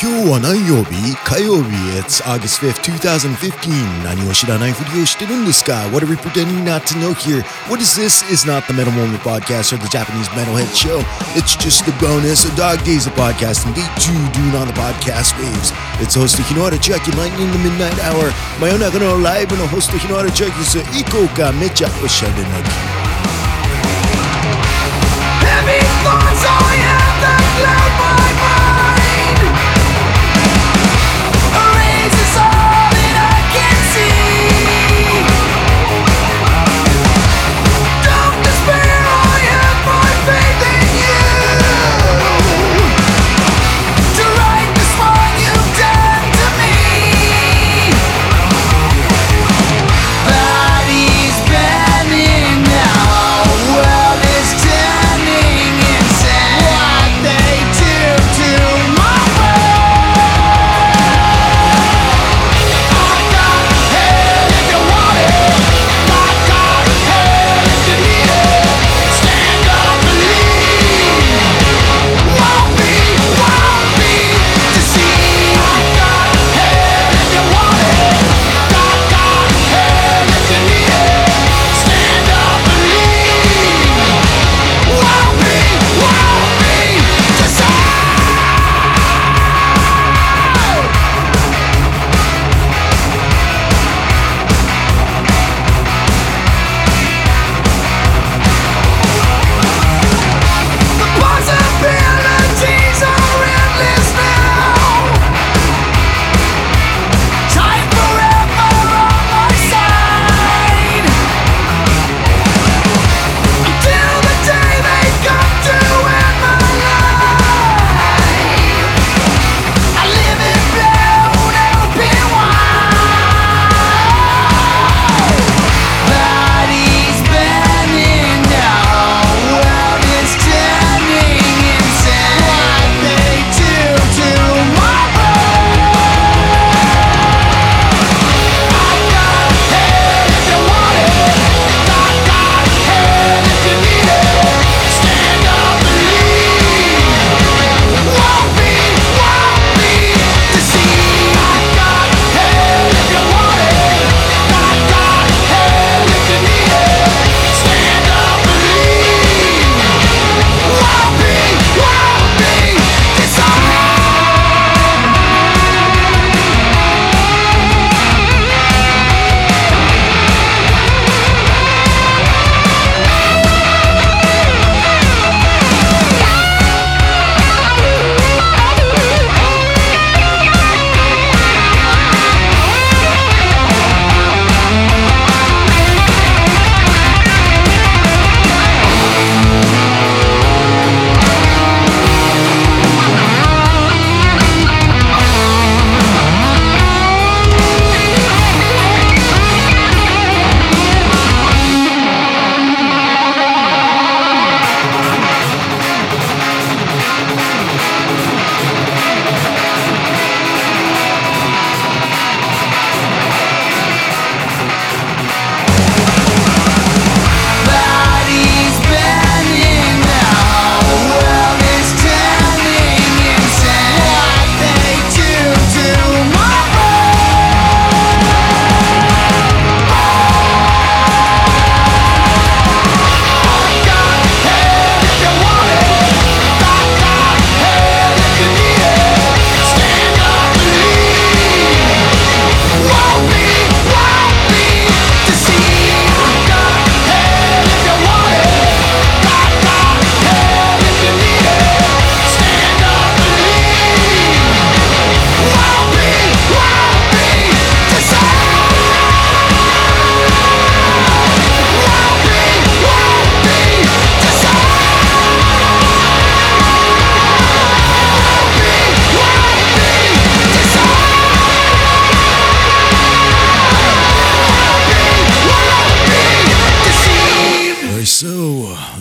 今日は何曜日火曜日 It's August 5th, 2015何を知らないふりをしてるんですか What are we pretending not to know here? What is this? Is not the Metal Moment Podcast or the Japanese Metalhead Show. It's just a bonus, a dog days of podcast and day two do on the podcast waves. It's host Hinohara Chiaki, lightning in the midnight hour. 真夜中のライブのホスト日のあるチャーキーズ以降かめちゃおしゃれな気 Heavy thoughts, I have the cloud.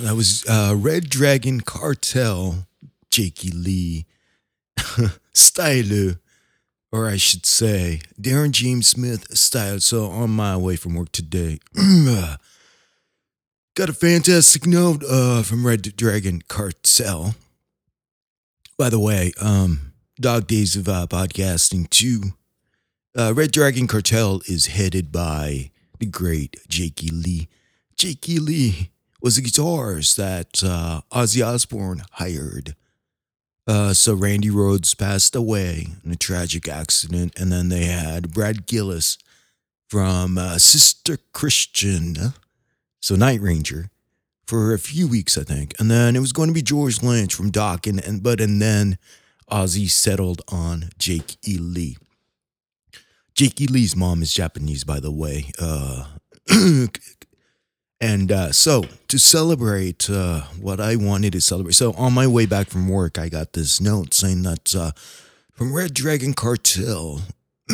That was uh, Red Dragon Cartel, Jakey Lee, Style, or I should say, Darren James Smith style. So on my way from work today, got a fantastic note uh, from Red Dragon Cartel. By the way, um, dog days of uh, podcasting too. Uh, Red Dragon Cartel is headed by the great Jakey Lee. Jakey Lee was a guitarist that uh, Ozzy Osbourne hired. Uh, so Randy Rhoads passed away in a tragic accident, and then they had Brad Gillis from uh, Sister Christian, so Night Ranger, for a few weeks, I think, and then it was going to be George Lynch from Doc, and, and but and then Ozzy settled on Jake E. Lee. Jake E. Lee's mom is Japanese, by the way. Uh, and uh, so to celebrate uh, what I wanted to celebrate, so on my way back from work, I got this note saying that uh, from Red Dragon Cartel.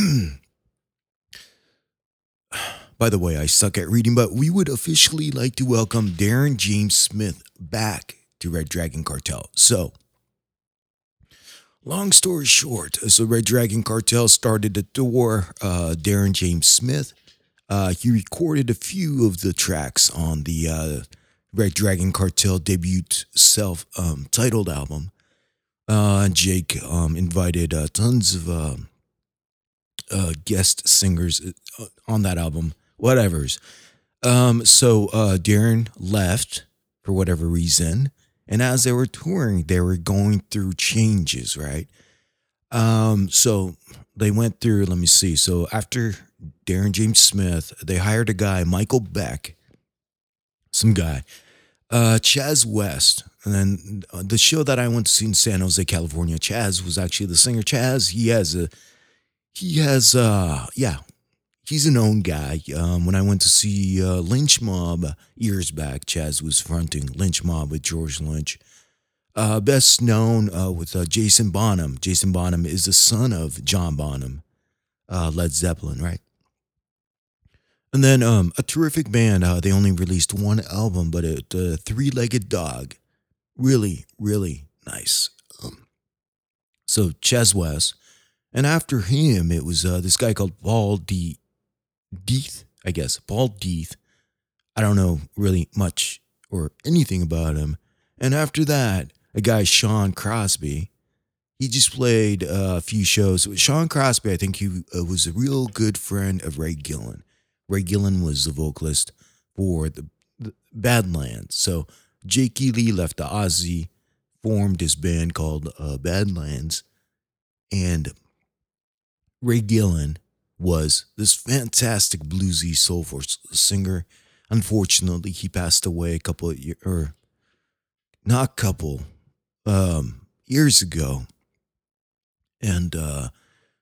By the way, I suck at reading, but we would officially like to welcome Darren James Smith back to Red Dragon Cartel. So, long story short, so Red Dragon Cartel started a tour. Uh, Darren James Smith, uh, he recorded a few of the tracks on the uh, Red Dragon Cartel debut self-titled album. Uh, Jake um, invited uh, tons of um, uh, guest singers uh, on that album whatever's. Um, so uh, Darren left for whatever reason, and as they were touring, they were going through changes, right? Um, so they went through. Let me see. So after Darren James Smith, they hired a guy, Michael Beck, some guy, uh, Chaz West. And then uh, the show that I went to see in San Jose, California, Chaz was actually the singer. Chaz, he has a, he has, uh, yeah, he's a known guy. Um, when I went to see uh, Lynch Mob years back, Chaz was fronting Lynch Mob with George Lynch. Uh, best known uh, with uh, Jason Bonham. Jason Bonham is the son of John Bonham, uh, Led Zeppelin, right? And then um, a terrific band. Uh, they only released one album, but a, a three-legged dog, really, really nice. Um, so Chaz West, and after him, it was uh, this guy called Paul D. Deeth, I guess, Paul Deeth. I don't know really much or anything about him. And after that, a guy, Sean Crosby, he just played a few shows. Sean Crosby, I think he uh, was a real good friend of Ray Gillen. Ray Gillen was the vocalist for the, the Badlands. So Jake. Lee left the Ozzy, formed his band called uh, Badlands, and Ray Gillen was this fantastic bluesy soulful singer. Unfortunately, he passed away a couple of years, or not a couple, um, years ago. And uh,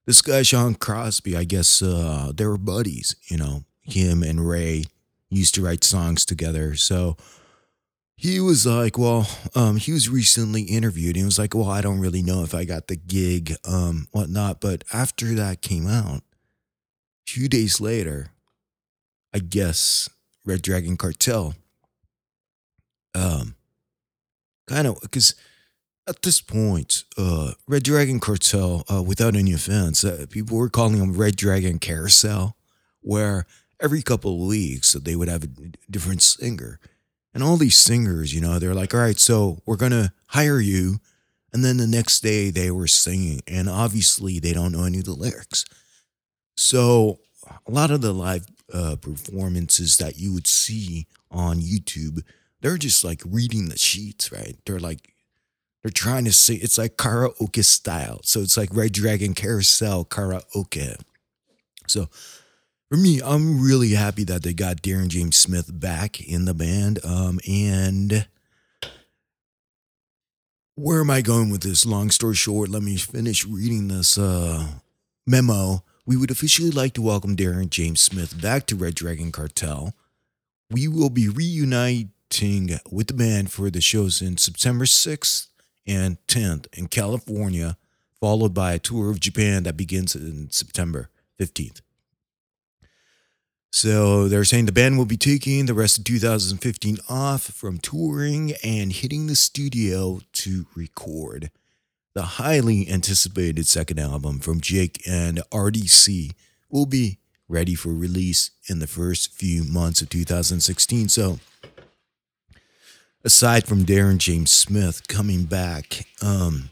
this guy, Sean Crosby, I guess uh, they were buddies, you know, him and Ray used to write songs together. So he was like, well, um, he was recently interviewed. He was like, well, I don't really know if I got the gig, um, whatnot. But after that came out, a few days later, I guess Red Dragon Cartel, um, kind of because at this point, uh, Red Dragon Cartel, uh, without any offense, uh, people were calling them Red Dragon Carousel, where every couple of weeks they would have a different singer. And all these singers, you know, they're like, all right, so we're going to hire you. And then the next day they were singing, and obviously they don't know any of the lyrics. So a lot of the live uh, performances that you would see on YouTube, they're just like reading the sheets, right? They're like they're trying to sing. it's like karaoke style. So it's like Red Dragon Carousel karaoke. So for me, I'm really happy that they got Darren James Smith back in the band. Um, and where am I going with this? Long story short, let me finish reading this uh, memo we would officially like to welcome Darren James Smith back to Red Dragon Cartel. We will be reuniting with the band for the shows in September 6th and 10th in California, followed by a tour of Japan that begins in September 15th. So they're saying the band will be taking the rest of 2015 off from touring and hitting the studio to record the highly anticipated second album from Jake and RDC will be ready for release in the first few months of 2016. So, aside from Darren James Smith coming back, um,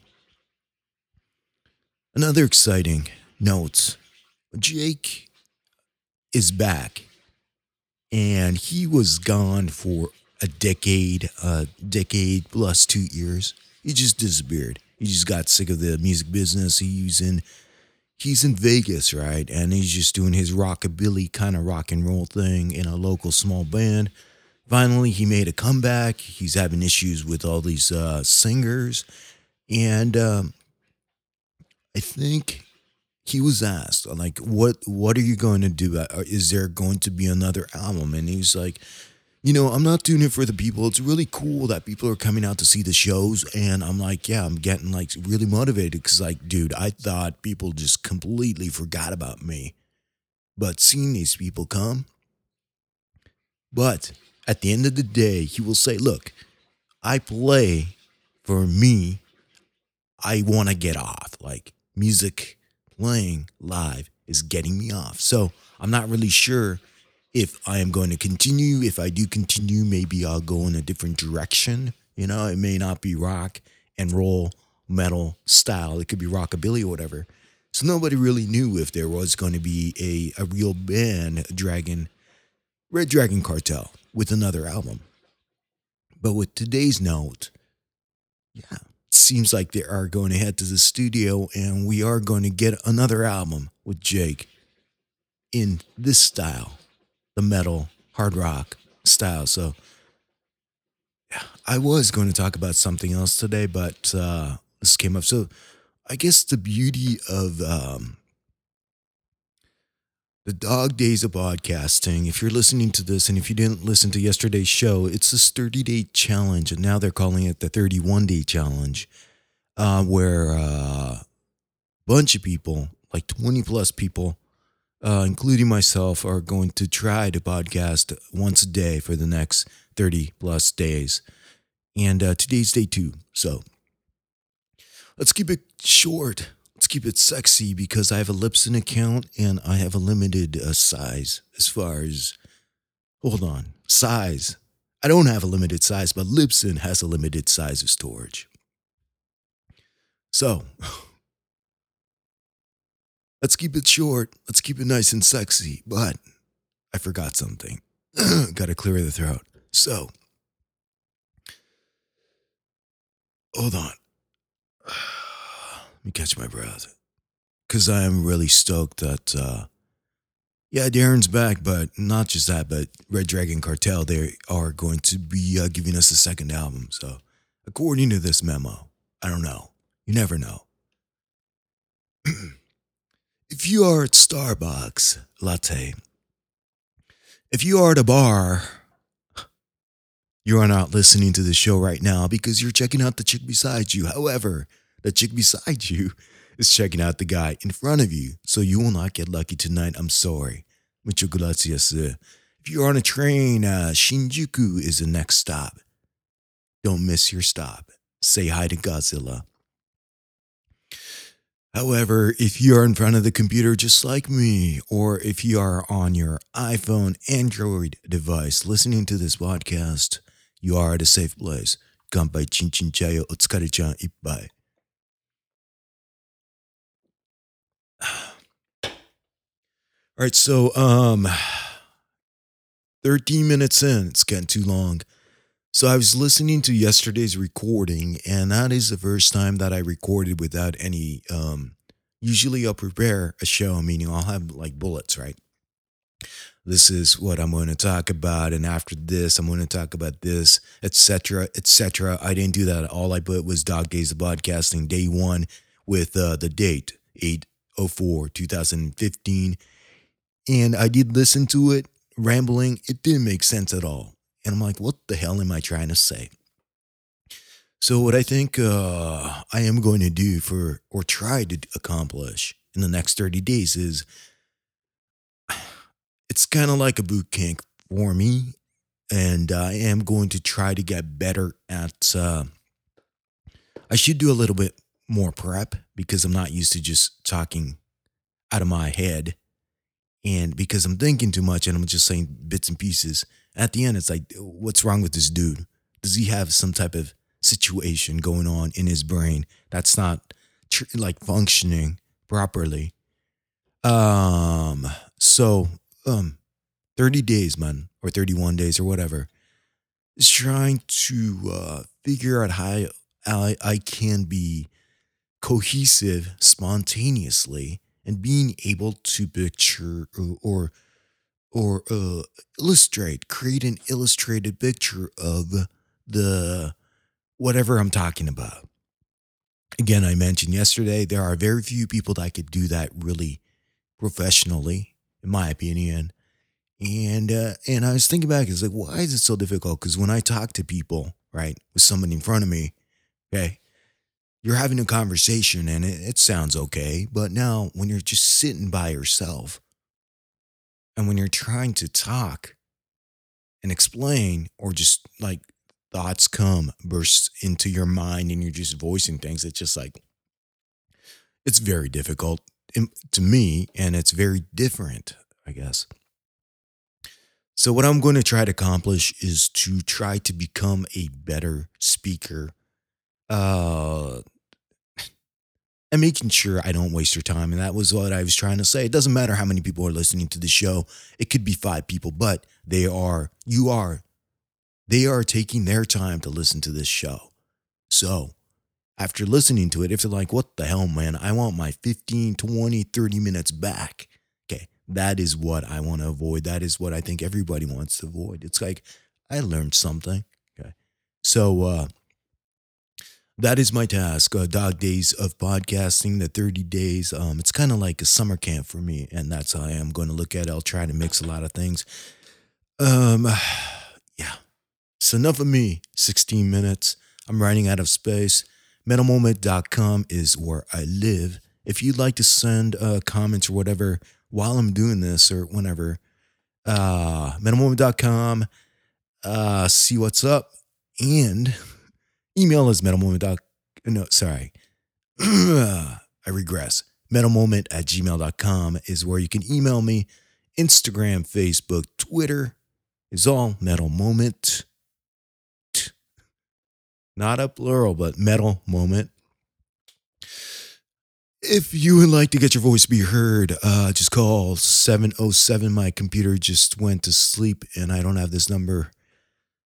Another exciting note Jake is back, and he was gone for a decade, a decade plus two years. He just disappeared. He just got sick of the music business. He's in he's in Vegas, right? And he's just doing his rockabilly kind of rock and roll thing in a local small band. Finally, he made a comeback. He's having issues with all these uh, singers, and um, I think he was asked like, "What what are you going to do? Uh, Is there going to be another album?" And he's like, "You know, I'm not doing it for the people. It's really cool that people are coming out to see the shows." And I'm like, "Yeah, I'm getting like really motivated because like, dude, I thought people just completely forgot about me, but seeing these people come." But at the end of the day, he will say, "Look, I play for me. I want to get off. Like music playing live is getting me off. So I'm not really sure if I am going to continue. If I do continue, maybe I'll go in a different direction. You know, it may not be rock and roll metal style. It could be rockabilly or whatever. So nobody really knew if there was going to be a, a real band, Dragon, Red Dragon Cartel, with another album. But with today's note, yeah, seems like they are going to head to the studio and we are going to get another album with Jake in this style, the metal, hard rock style. So yeah, I was going to talk about something else today, but uh, this came up. So I guess the beauty of um, the dog days of podcasting, if you're listening to this and if you didn't listen to yesterday's show, it's this 30 day challenge. And now they're calling it the 31 day challenge, uh, where a uh, bunch of people, like 20 plus people, uh, including myself, are going to try to podcast once a day for the next 30 plus days. And uh, today's day two. So let's keep it short. Keep it sexy because I have a Libsyn account and I have a limited uh, size as far as, hold on, size. I don't have a limited size, but Libsyn has a limited size of storage. So, let's keep it short. Let's keep it nice and sexy. But I forgot something. Got to clear the throat. So, hold on. Me catch my breath. Because I am really stoked that, uh, yeah, Darren's back, but not just that, but Red Dragon Cartel, they are going to be uh, giving us a second album. So, according to this memo, I don't know. You never know. if you are at Starbucks, latte, if you are at a bar, you are not listening to the show right now because you're checking out the chick beside you. However, the chick beside you is checking out the guy in front of you, so you will not get lucky tonight. I'm sorry. Mucho gracias. If you're on a train, uh, Shinjuku is the next stop. Don't miss your stop. Say hi to Godzilla. However, if you're in front of the computer just like me, or if you are on your iPhone, Android device listening to this podcast, you are at a safe place. Kanpai chin chin chayo otsukare-chan ippai. All right, so um 13 minutes in, it's getting too long. So I was listening to yesterday's recording, and that is the first time that I recorded without any um usually I'll prepare a show, meaning I'll have like bullets, right? This is what I'm going to talk about, and after this, I'm going to talk about this, etc., etc. I didn't do that. All I put was Dog Days of Podcasting, day one, with uh, the date, 804 2015. And I did listen to it, rambling. It didn't make sense at all. And I'm like, what the hell am I trying to say? So, what I think uh, I am going to do for, or try to accomplish in the next 30 days is it's kind of like a boot camp for me. And I am going to try to get better at, uh, I should do a little bit more prep because I'm not used to just talking out of my head. And because I'm thinking too much and I'm just saying bits and pieces, at the end, it's like, what's wrong with this dude? Does he have some type of situation going on in his brain that's not tr- like functioning properly. Um, so um, thirty days, man, or thirty-one days, or whatever, is trying to uh, figure out how I, I can be cohesive spontaneously and being able to picture or or, uh, illustrate, create an illustrated picture of the whatever I'm talking about. Again, I mentioned yesterday there are very few people that could do that really professionally, in my opinion. And uh, and I was thinking back, it's like, why is it so difficult? Because when I talk to people, right, with someone in front of me, okay, you're having a conversation and it, it sounds okay. But now when you're just sitting by yourself and when you're trying to talk and explain or just like thoughts come, burst into your mind and you're just voicing things, it's just like, it's very difficult to me and it's very different, I guess. So, what I'm going to try to accomplish is to try to become a better speaker uh, and making sure I don't waste your time. And that was what I was trying to say. It doesn't matter how many people are listening to the show. It could be five people, but they are, you are, they are taking their time to listen to this show. So after listening to it, if they're like, what the hell, man, I want my 15, 20, 30 minutes back. Okay. That is what I want to avoid. That is what I think everybody wants to avoid. It's like, I learned something. Okay. So, uh, that is my task. Uh, dog days of podcasting, the 30 days. Um, it's kind of like a summer camp for me, and that's how I am going to look at it. I'll try to mix a lot of things. Um, yeah. So enough of me. 16 minutes. I'm running out of space. MetalMoment.com is where I live. If you'd like to send uh, comments or whatever while I'm doing this or whenever, uh, MetalMoment.com, uh, see what's up. And email is metalmoment. No, sorry. I regress. Metalmoment at gmail.com is where you can email me. Instagram, Facebook, Twitter is all Metal Moment. Not a plural, but Metal Moment. If you would like to get your voice be heard, uh, just call 707. My computer just went to sleep and I don't have this number.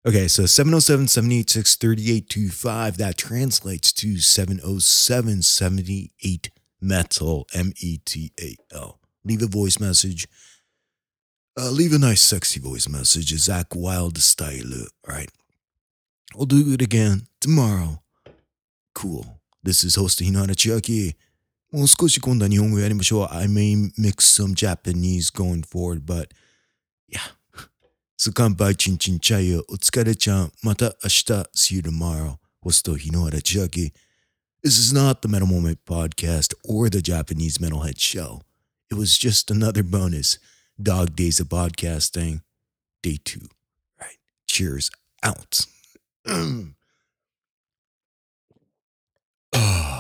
Okay, so 707 786 3825, that translates to 707 78 metal, M E T A L. Leave a voice message. Uh, leave a nice, sexy voice message, Zakk Wylde style. All right. We'll do it again tomorrow. Cool. This is host Hinata Chiaki. I may mix some Japanese going forward, but yeah. So come by, chin chin chayo, otsukare chan, mata ashita, see you tomorrow. Hosto Hinohara Chiaki. This is not the Metal Moment podcast or the Japanese Metalhead show. It was just another bonus. Dog Days of Podcasting, day two. All right. Cheers out. oh.